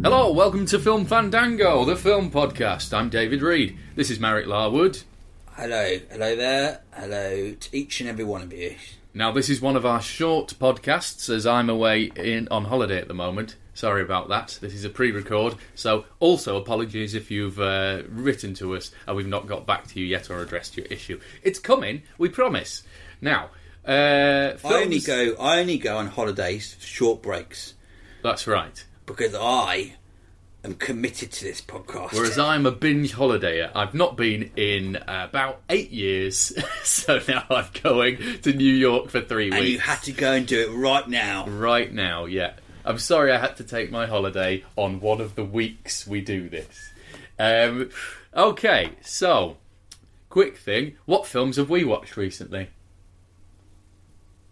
Hello, welcome to Film Fandango, the film podcast. I'm David Reed. This is Marek Larwood. Hello, hello there. Hello to each and every one of you. Now, this is one of our short podcasts as I'm away in on holiday at the moment. Sorry about that. This is a pre-record, so also apologies if you've uh, written to us and we've not got back to you yet or addressed your issue. It's coming, we promise. Now, uh, I only go. I only go on holidays for short breaks That's right. Because I am committed to this podcast. Whereas I'm a binge holidayer. I've not been in about eight years, so now I'm going to New York for three weeks. and you had to go and do it right now. right now, yeah. I'm sorry I had to take my holiday on one of the weeks we do this. Um, okay, so quick thing: what films have we watched recently?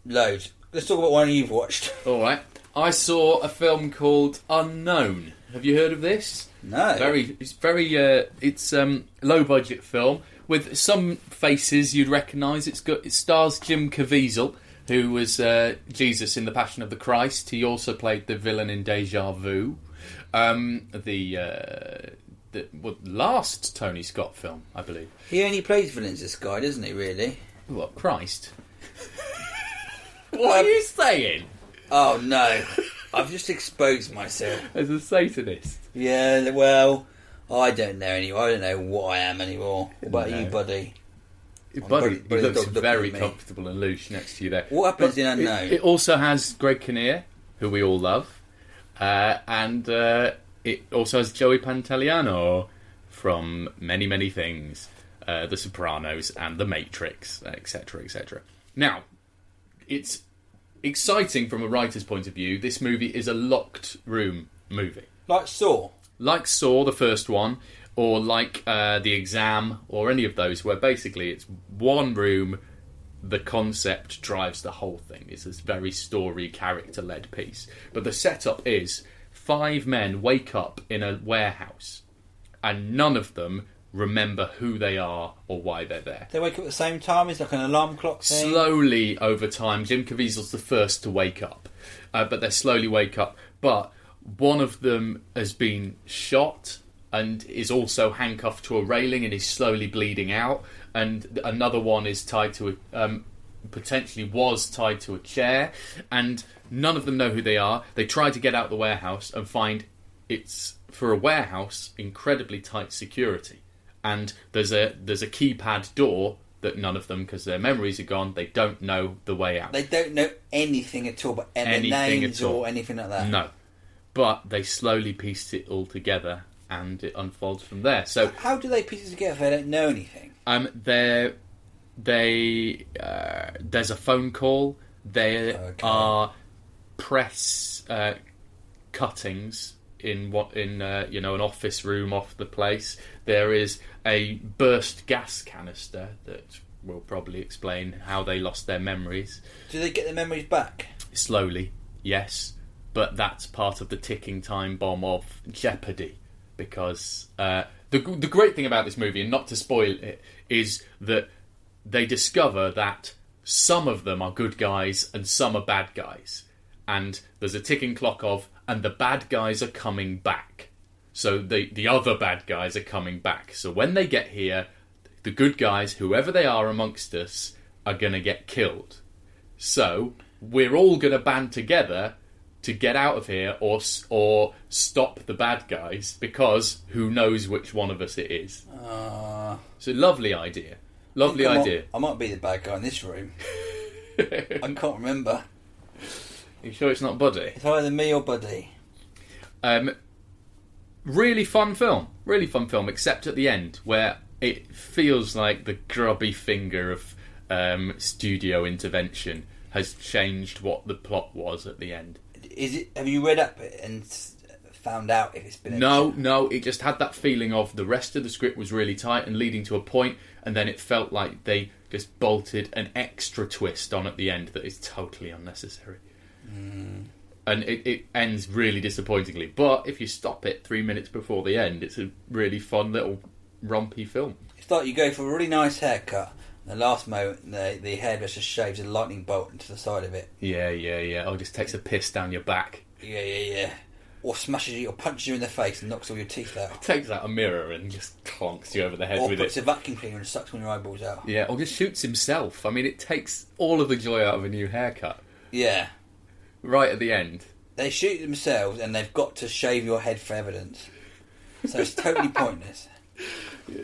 Loads. Let's talk about one you've watched. All right, I saw a film called Unknown. Have you heard of this? No. Very, it's very, uh, it's um, low budget film with some faces you'd recognise. It's got it stars Jim Caviezel, who was uh, Jesus in the Passion of the Christ. He also played the villain in Deja Vu, um, the. Uh, the well, last Tony Scott film, I believe. He only plays villains, this guy, doesn't he? Really? What Christ? what are you saying? Oh no! I've just exposed myself. As a Satanist? Yeah. Well, I don't know anymore. I don't know what I am anymore. What about No. you, buddy? Buddy, buddy- buddy looks very comfortable and loose next to you there. What happens But in it- Unknown? It, also has Greg Kinnear, who we all love, uh, and uh, it also has Joey Pantoliano from many, many things, uh, The Sopranos and The Matrix, etc., etc. Now, it's exciting from a writer's point of view. This movie is a locked room movie Like Saw. like Saw, the first one, or like uh, The Exam, or any of those, where basically it's one room, the concept drives the whole thing. It's this very story, character led piece. But the setup is five men wake up in a warehouse, and none of them remember who they are or why they're there They wake up at the same time. It's like an alarm clock thing. slowly over time. Jim Caviezel's the first to wake up, uh, but they slowly wake up. But one of them has been shot and is also handcuffed to a railing and is slowly bleeding out. And another one is tied to a. Um, potentially was tied to a chair and none of them know who they are they try to get out the warehouse and find it's for a warehouse incredibly tight security and there's a there's a keypad door that none of them because their memories are gone they don't know the way out They don't know anything at all, but any Anything names at all. or anything like that. no but they slowly pieced it all together and it unfolds from there so How do they piece it together if they don't know anything? um they they uh, there's a phone call there Okay. are press uh, cuttings in what in uh, you know an office room off the place. There is a burst gas canister that will probably explain how they lost their memories Do they get their memories back? slowly. Yes, but that's part of the ticking time bomb of Jeopardy because uh, the the great thing about this movie, and not to spoil it, is that they discover that some of them are good guys and some are bad guys, and there's a ticking clock of, and the bad guys are coming back. So the the other bad guys are coming back. So when they get here, the good guys, whoever they are amongst us, are going to get killed. So we're all going to band together to get out of here or or stop the bad guys because who knows which one of us it is. Uh, It's a lovely idea. Lovely I idea. I might be the bad guy in this room. I can't remember. You sure it's not Buddy? It's either me or Buddy. Um, really fun film. Really fun film, except at the end where it feels like the grubby finger of um, studio intervention has changed what the plot was at the end. Is it? Have you read up and found out if it's been? No, no, it just had that feeling of the rest of the script was really tight and leading to a point, and then it felt like they just bolted an extra twist on at the end that is totally unnecessary. And it, it ends really disappointingly. But if you stop it three minutes before the end, it's a really fun little rompy film. It's like you go for a really nice haircut. and The last moment, the, the hairdresser shaves a lightning bolt into the side of it. Yeah, yeah, yeah. Oh, just takes a piss down your back. Yeah, yeah, yeah. Or smashes you, or punches you in the face and knocks all your teeth out. Takes out a mirror and just clonks you over the head Or with puts it. a vacuum cleaner and sucks one of your eyeballs out. Yeah, or just shoots himself. I mean, it takes all of the joy out of a new haircut Yeah. Right at the end. They shoot themselves and they've got to shave your head for evidence. So it's totally pointless.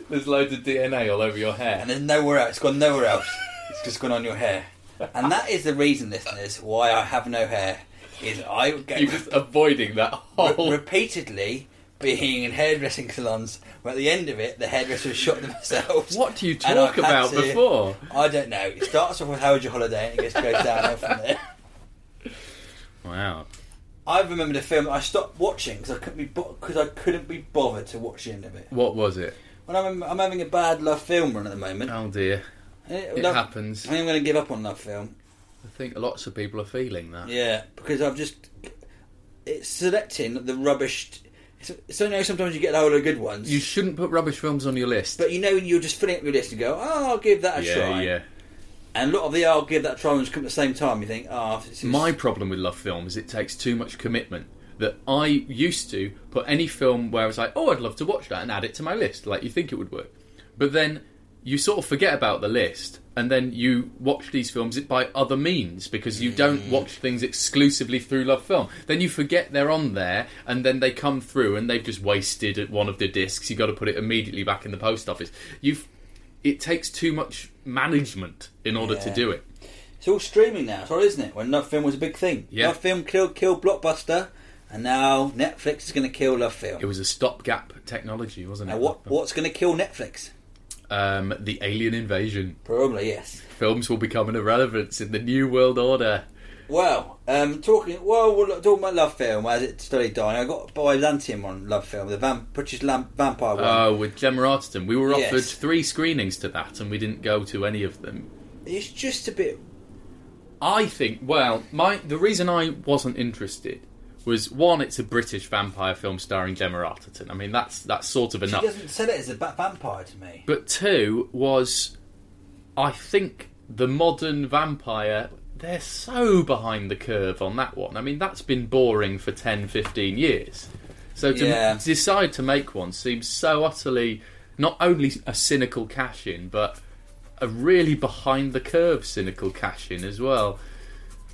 There's loads of DNA all over your hair. And there's nowhere else. It's gone nowhere else. It's just gone on your hair. And that is the reason, listeners, why I have no hair. Is I get You're just avoiding that re- repeatedly being in hairdressing salons where at the end of it the hairdressers shot themselves. What do you And talk about before? I don't know. It starts off with how was your holiday and it gets goes downhill from there. Wow. I remember the film I stopped watching because I couldn't be because I couldn't be bothered to watch the end of it. What was it? Well, I'm, I'm having a bad love film run at the moment. Oh dear. And It love- happens. I think I'm going to give up on love film. I think lots of people are feeling that. Yeah, because I've just it's selecting the rubbish. It's, so you know sometimes you get a load of good ones. You shouldn't put rubbish films on your list. but you know you're just filling up your list and go, oh, I'll give that a yeah, try. yeah. And a lot of the I'll give that ones come at the same time. You think, oh, is My problem with love film is it takes too much commitment. That I used to put any film where I was like, oh, I'd love to watch that and add it to my list, like you think it would work. But then you sort of forget about the list, and then you watch these films it by other means because you don't mm. watch things exclusively through love film. Then you forget they're on there, and then they come through and they've just wasted one of the discs. You've got to put it immediately back in the post office. You've it takes too much management in order to do it. It's all streaming now, sorry, isn't it? When love film was a big thing. Yeah. Love film killed killed Blockbuster, and now Netflix is going to kill love film. It was a stopgap technology, wasn't it? what what's going to kill Netflix? Um, the alien invasion. Probably yes. Films will become an irrelevance in the new world order. Well, um, talking well, we're talking about love film as it slowly dying. I got Byzantium on love film, the British lam- vampire one. Oh, with Gemma Arterton. We were Yes. offered three screenings to that and we didn't go to any of them. it's just a bit. I think, well, my the reason I wasn't interested was one, it's a British vampire film starring Gemma Arterton. I mean, that's that's sort of She enough. doesn't sell it as a ba- vampire to me. But two was, I think the modern vampire, they're so behind the curve on that one. I mean, that's been boring for 10, 15 years. So to Yeah. decide to make one seems so utterly, not only a cynical cash in, but a really behind the curve cynical cash in as well.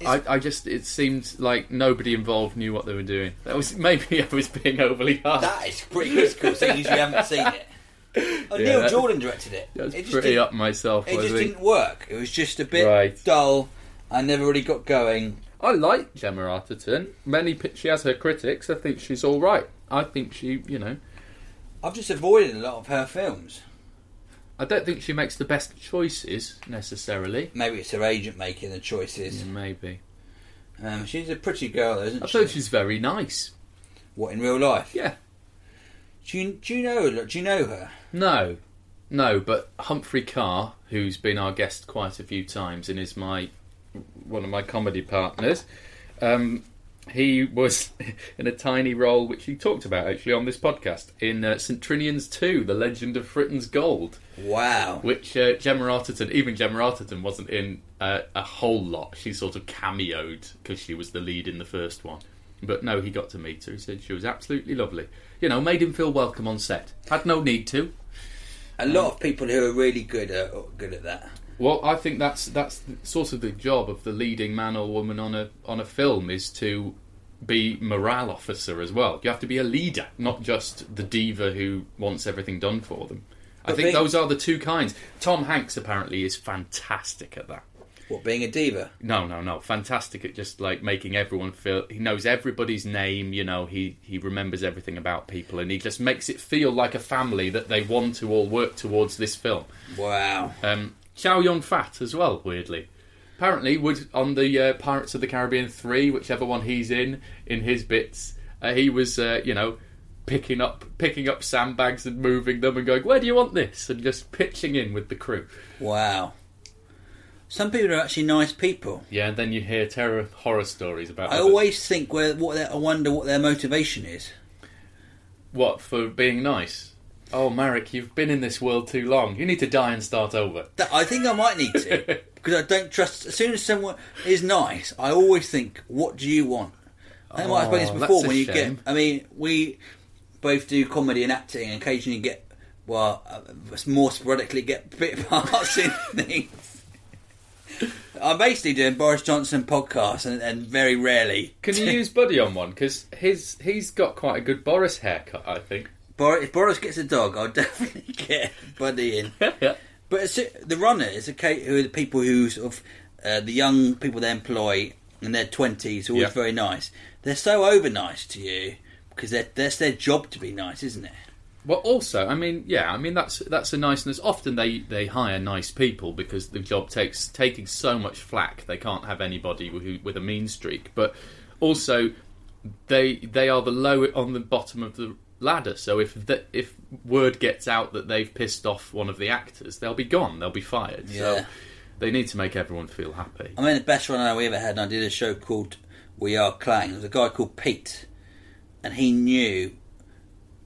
I, I just it seemed like nobody involved knew what they were doing. That was maybe I was being overly harsh. That is pretty critical, seeing as you haven't seen it. Oh, Yeah, Neil Jordan directed it. That was it just pretty didn't- up myself. It just didn't work. It was just a bit Right. dull. I never really got going. I like Gemma Arterton. Many she has her critics. I think she's all right. I think she, you know, I've just avoided a lot of her films. I don't think she makes the best choices necessarily. Maybe it's her agent making the choices. Maybe. Um, she's a pretty girl, though, isn't she? I she? thought she's very nice. What in real life? Yeah. Do you do you know do you know her? No, no, but Humphrey Ker, who's been our guest quite a few times and is my one of my comedy partners, um, he was in a tiny role which he talked about actually on this podcast in uh, St Trinian's Two: The Legend of Fritton's Gold. Wow. which uh, Gemma Arterton, even Gemma Arterton, wasn't in uh, a whole lot. She sort of cameoed because she was the lead in the first one. But no, he got to meet her. He said she was absolutely lovely. You know, made him feel welcome on set. Had no need to. A lot of people who are really good good at that. Well, I think that's that's sort of the job of the leading man or woman on a on a film is to be morale officer as well. You have to be a leader, not just the diva who wants everything done for them. I think being- those are the two kinds. Tom Hanks apparently is fantastic at that. What being a diva? No, no, no. Fantastic at just like making everyone feel he knows everybody's name, you know, he he remembers everything about people and he just makes it feel like a family that they want to all work towards this film. Wow. Um Chow Yun Fat as well, weirdly. Apparently would on the uh, Pirates of the Caribbean 3, whichever one he's in in his bits, uh, he was uh, you know picking up picking up sandbags and moving them and going, "Where do you want this?" and just pitching in with the crew. Wow. Some people are actually nice people. Yeah, and then you hear terror horror stories about I others. always think where what I wonder what their motivation is. What for being nice? Oh, Marek, you've been in this world too long. You need to die and start over. That, I think I might need to because I don't trust. As soon as someone is nice, I always think, "What do you want?" I think I might have spoken Oh, this before. When you get. I mean, we both do comedy and acting, and occasionally get well, uh, more sporadically get bit parts in things. I'm basically doing Boris Johnson podcasts, and, and very rarely Can you use Buddy on one? Because his he's got quite a good Boris haircut, I think. Boris, if Boris gets a dog, I'll definitely get Buddy in. But it's, the runners, okay, who are the people who sort of uh, the young people they employ in their twenties, always Yeah. very nice. They're so over nice to you because they're, that's their job to be nice, isn't it? Well, also, I mean, yeah, I mean that's that's a niceness. Often they they hire nice people because the job takes taking so much flack. They can't have anybody who, with a mean streak. But also, they they are the low on the bottom of the ladder. So if the, if word gets out that they've pissed off one of the actors, they'll be gone. They'll be fired. Yeah. So they need to make everyone feel happy. I mean, the best runner we ever had, and I did a show called We Are Klang. There was a guy called Pete, and he knew.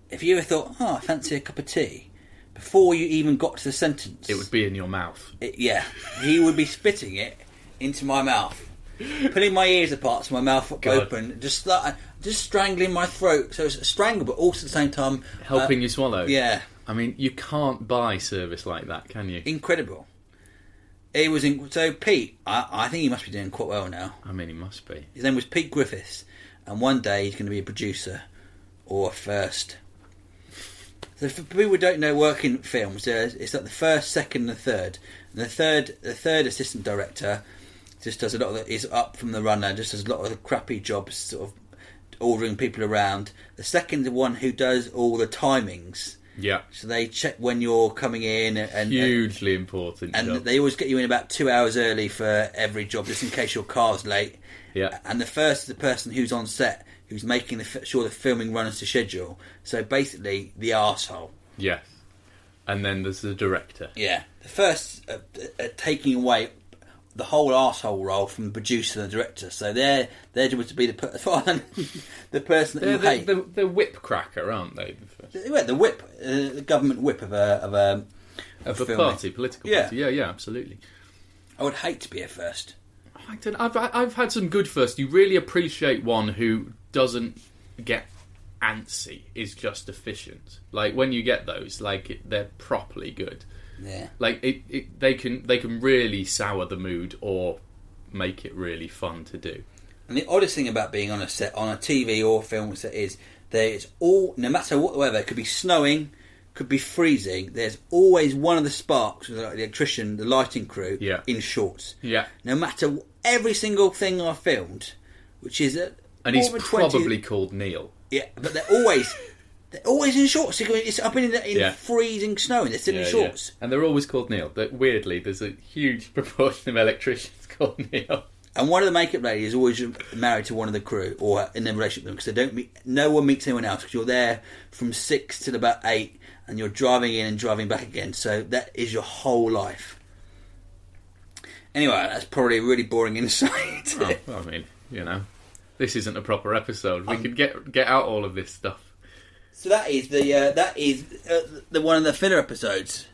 If you ever thought, "Oh, I fancy a cup of tea," before you even got to the sentence, It would be in your mouth. It- yeah, he would be spitting it into my mouth, pulling my ears apart so my mouth God. open, just like, just strangling my throat. So it's a strangle, but also at the same time Helping uh, you swallow. Yeah, I mean, you can't buy service like that, can you? incredible. He was in. So Pete, I, I think he must be doing quite well now. I mean, he must be. His name was Pete Griffiths, and one day he's going to be a producer or a first. So for people who don't know working films, there's it's like the first, second, and the third. And the third, the third assistant director just does a lot of the, is up from the runner, just does a lot of the crappy jobs, sort of ordering people around. The second, the one who does all the timings. Yeah. So they check when you're coming in, and and, Hugely important. and job. they always get you in about two hours early for every job, just in case your car's late. Yeah. And the first is the person who's on set, who's making the sure the filming runs to schedule. So basically, the arsehole. Yes. And then there's the director. Yeah. The first uh, uh, taking away the whole asshole role from the producer and the director. So job was to be the per- the person that They're you the, hate. the, the whip cracker, aren't they? The yeah, the whip, uh, the government whip of a of a Of a party, political Yeah. party. Yeah, yeah, absolutely. I would hate to be a first. I don't, I've, I've had some good first. You really appreciate one who doesn't get antsy, is just efficient. Like when you get those, like they're properly good. Yeah. Like it, it, they can they can really sour the mood or make it really fun to do. And the oddest thing about being on a set, on a TV or film set, is there is all, no matter what the weather, it could be snowing, could be freezing. There's always one of the sparks, like the electrician, the lighting crew, Yeah. in shorts. Yeah. No matter every single thing I filmed, which is uh, And he's than 20 probably called Neil. yeah, but they're always Oh, they're always in shorts. You go- It's up in, in Yeah. freezing snow, and they're still in shorts. And they're always called Neil. But weirdly, there's a huge proportion of electricians called Neil. And one of the makeup ladies is always married to one of the crew or in a relationship with them because they don't meet. No one meets anyone else because you're there from six till about eight, and you're driving in and driving back again. So that is your whole life. Anyway, that's probably a really boring insight. Oh, well, I mean, you know, this isn't a proper episode. We um, could get get out all of this stuff. So that is the uh, that is uh, the one of the filler episodes.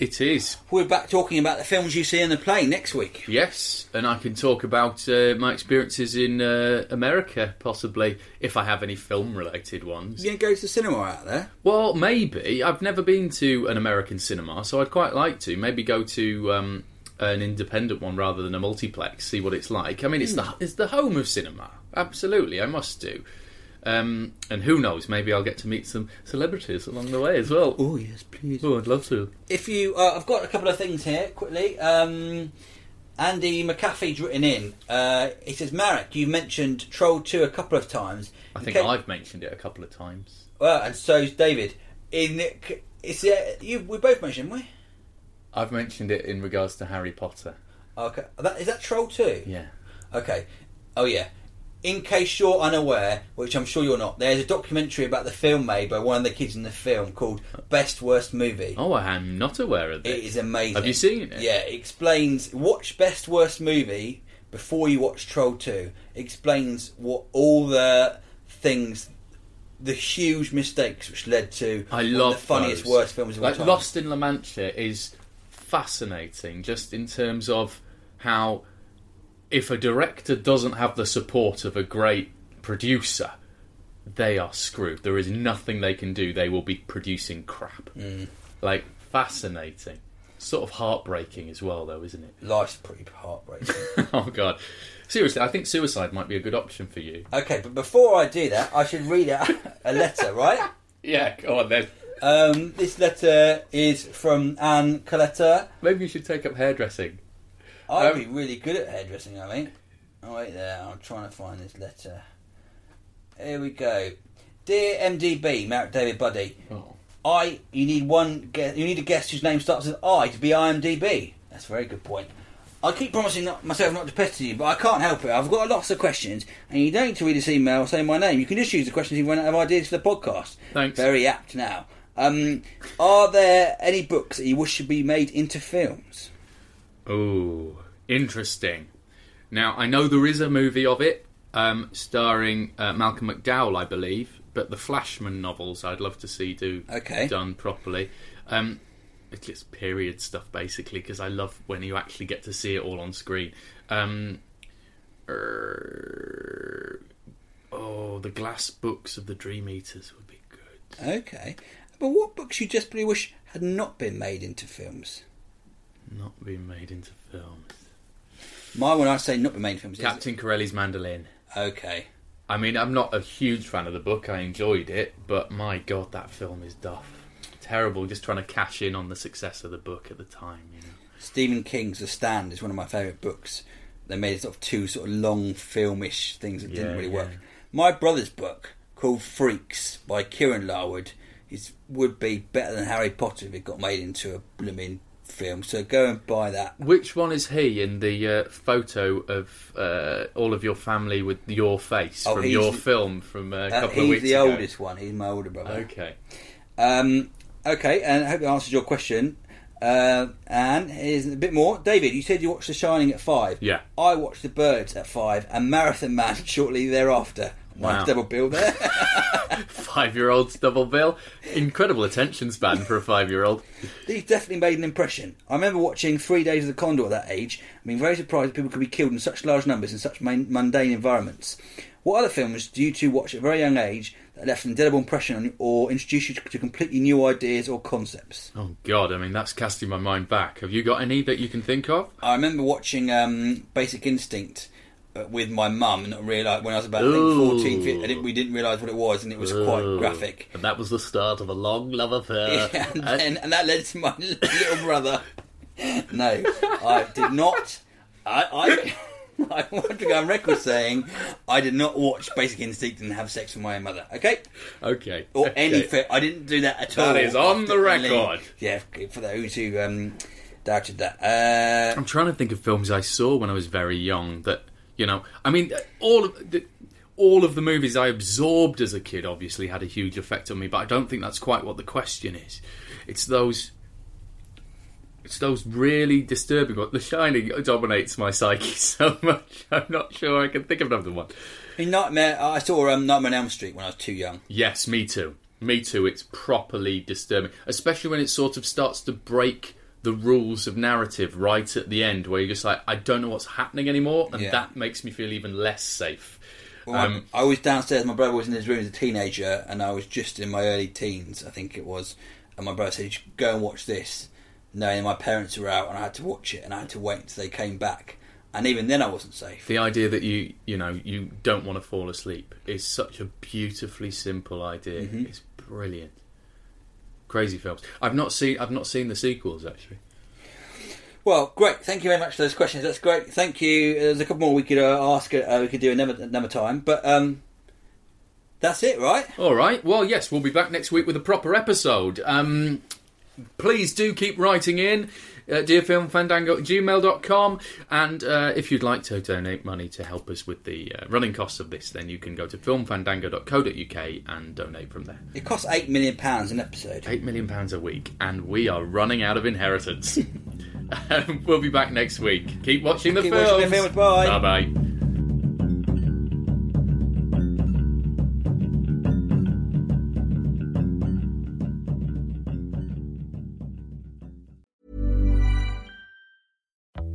It is. We're back talking about the films you see in the plane next week. Yes, and I can talk about uh, my experiences in uh, America, possibly, if I have any film related ones. You gonna go to the cinema out there? Well, maybe. I've never been to an American cinema, so I'd quite like to. Maybe go to um, an independent one rather than a multiplex, see what it's like. I mean, it's the it's the home of cinema. Absolutely, I must do. Um, and who knows? Maybe I'll get to meet some celebrities along the way as well. Oh yes, please. Oh, I'd love to. If you, uh, I've got a couple of things here quickly. Um, Andy McAfee's written in. Uh, he says, Marek, you've mentioned Troll Two a couple of times. I think Okay. I've mentioned it a couple of times. Well, and so's David. In is it, you, we both mentioned, we? I've mentioned it in regards to Harry Potter. Okay, that, is that Troll Two? Yeah. Okay. Oh yeah. In case you're unaware, which I'm sure you're not, there's a documentary about the film made by one of the kids in the film called Best Worst Movie. Oh, I am not aware of this. It is amazing. Have you seen it? Yeah, it explains watch Best Worst Movie before you watch Troll 2. Explains what all the things the huge mistakes which led to I one of love the funniest those. worst films of all like time. Lost in La Mancha is fascinating, just in terms of how if a director doesn't have the support of a great producer, they are screwed. There is nothing they can do. They will be producing crap. Mm. Like fascinating, sort of heartbreaking as well, though, isn't it? Life's pretty heartbreaking. oh God, seriously, I think suicide might be a good option for you. okay, but before I do that, I should read out a letter, right? Yeah, go on then. Um, this letter is from Anne Coletta. Maybe you should take up hairdressing. I'd Um, be really good at hairdressing, I think. Oh, wait there, I'm trying to find this letter. Here we go. Dear MDB, Mark David Buddy, Oh. I you need one guest, you need a guest whose name starts with I to be IMDb. That's a very good point. I keep promising not, myself not to pester you, but I can't help it. I've got lots of questions, and you don't need to read this email saying my name. You can just use the questions if you run out of ideas for the podcast. Thanks. Very apt now. Um, are there any books that you wish should be made into films? Oh, interesting. Now, I know there is a movie of it, um, starring uh, Malcolm McDowell, I believe, but the Flashman novels I'd love to see do Okay. done properly. Um, it's just period stuff, basically, because I love when you actually get to see it all on screen. Um, er, oh, the glass books of the Dream Eaters would be good. Okay. But what books you desperately wish had not been made into films? Not being made into films. My when I say not been made into films, is- Captain Corelli's Mandolin. Okay. I mean, I'm not a huge fan of the book. I enjoyed it, but my god, that film is duff. Terrible. Just trying to cash in on the success of the book at the time. You know. Stephen King's The Stand is one of my favourite books. They made it sort of two sort of long filmish things that didn't Yeah, really yeah. work. My brother's book called Freaks by Kieran Larwood is would be better than Harry Potter if it got made into a blooming film. So go and buy that. Which one is he in the uh, photo of uh, all of your family with your face Oh, from your the- film from a Uh, couple of he's the oldest one. He's my older brother. Okay. Um, okay, and I hope that answers your question. Uh, and here's a bit more. David, you said you watched The Shining at five. Yeah. I watched The Birds at five and Marathon Man shortly thereafter. Nice Wow. double bill there. Five-year-old's double bill. Incredible attention span for a five-year-old. These definitely made an impression. I remember watching Three Days of the Condor at that age and being very surprised that people could be killed in such large numbers in such mundane environments. What other films do you two watch at a very young age that left an indelible impression on you or introduced you to, completely new ideas or concepts? Oh God! I mean, that's casting my mind back. Have you got any that you can think of? I remember watching um, Basic Instinct with my mum and not realise when I was about I Ooh. think 14, 15, I didn't, we didn't realise what it was and it was quite Oh. graphic. And that was the start of a long love affair. Yeah, and, then, and that led to my little brother. No, I did not. I, I, I want to go on record saying I did not watch Basic Instinct and have sex with my own mother. Okay, okay. or okay. any fi- I didn't do that at all. That is on the After- record. Yeah, for those who um, doubted that. Uh, I'm trying to think of films I saw when I was very young. That you know, I mean, all of the, all of the movies I absorbed as a kid obviously had a huge effect on me. But I don't think that's quite what the question is. It's those. It's those really disturbing ones. The Shining dominates my psyche so much. I'm not sure I can think of another one. in Nightmare, I saw um, Nightmare on Elm Street when I was too young. Yes, me too. Me too. It's properly disturbing, especially when it sort of starts to break the rules of narrative right at the end, where you're just like, I don't know what's happening anymore, and Yeah. that makes me feel even less safe. Well, Um, I, was downstairs. My brother was in his room as a teenager, and I was just in my early teens, I think it was. And my brother said, "Go and watch this," knowing my parents were out, and I had to watch it, and I had to wait until they came back. And even then, I wasn't safe. The idea that you you know you don't want to fall asleep is such a beautifully simple idea. Mm-hmm. It's brilliant. Crazy films. I've not seen I've not seen the sequels actually. Well, great. Thank you very much for those questions. That's great. Thank you. There's a couple more we could uh, ask. Uh, we could do another another time, but um, that's it, right? All right. Well, yes, we'll be back next week with a proper episode. Um, please do keep writing in. Uh, dearfilmfandango at gmail.com and uh, if you'd like to donate money to help us with the uh, running costs of this then you can go to filmfandango.co.uk and donate from there It costs eight million pounds an episode. eight million pounds a week, and we are running out of inheritance. Um, we'll be back next week. Keep watching the Keep films. watching the films, bye. Bye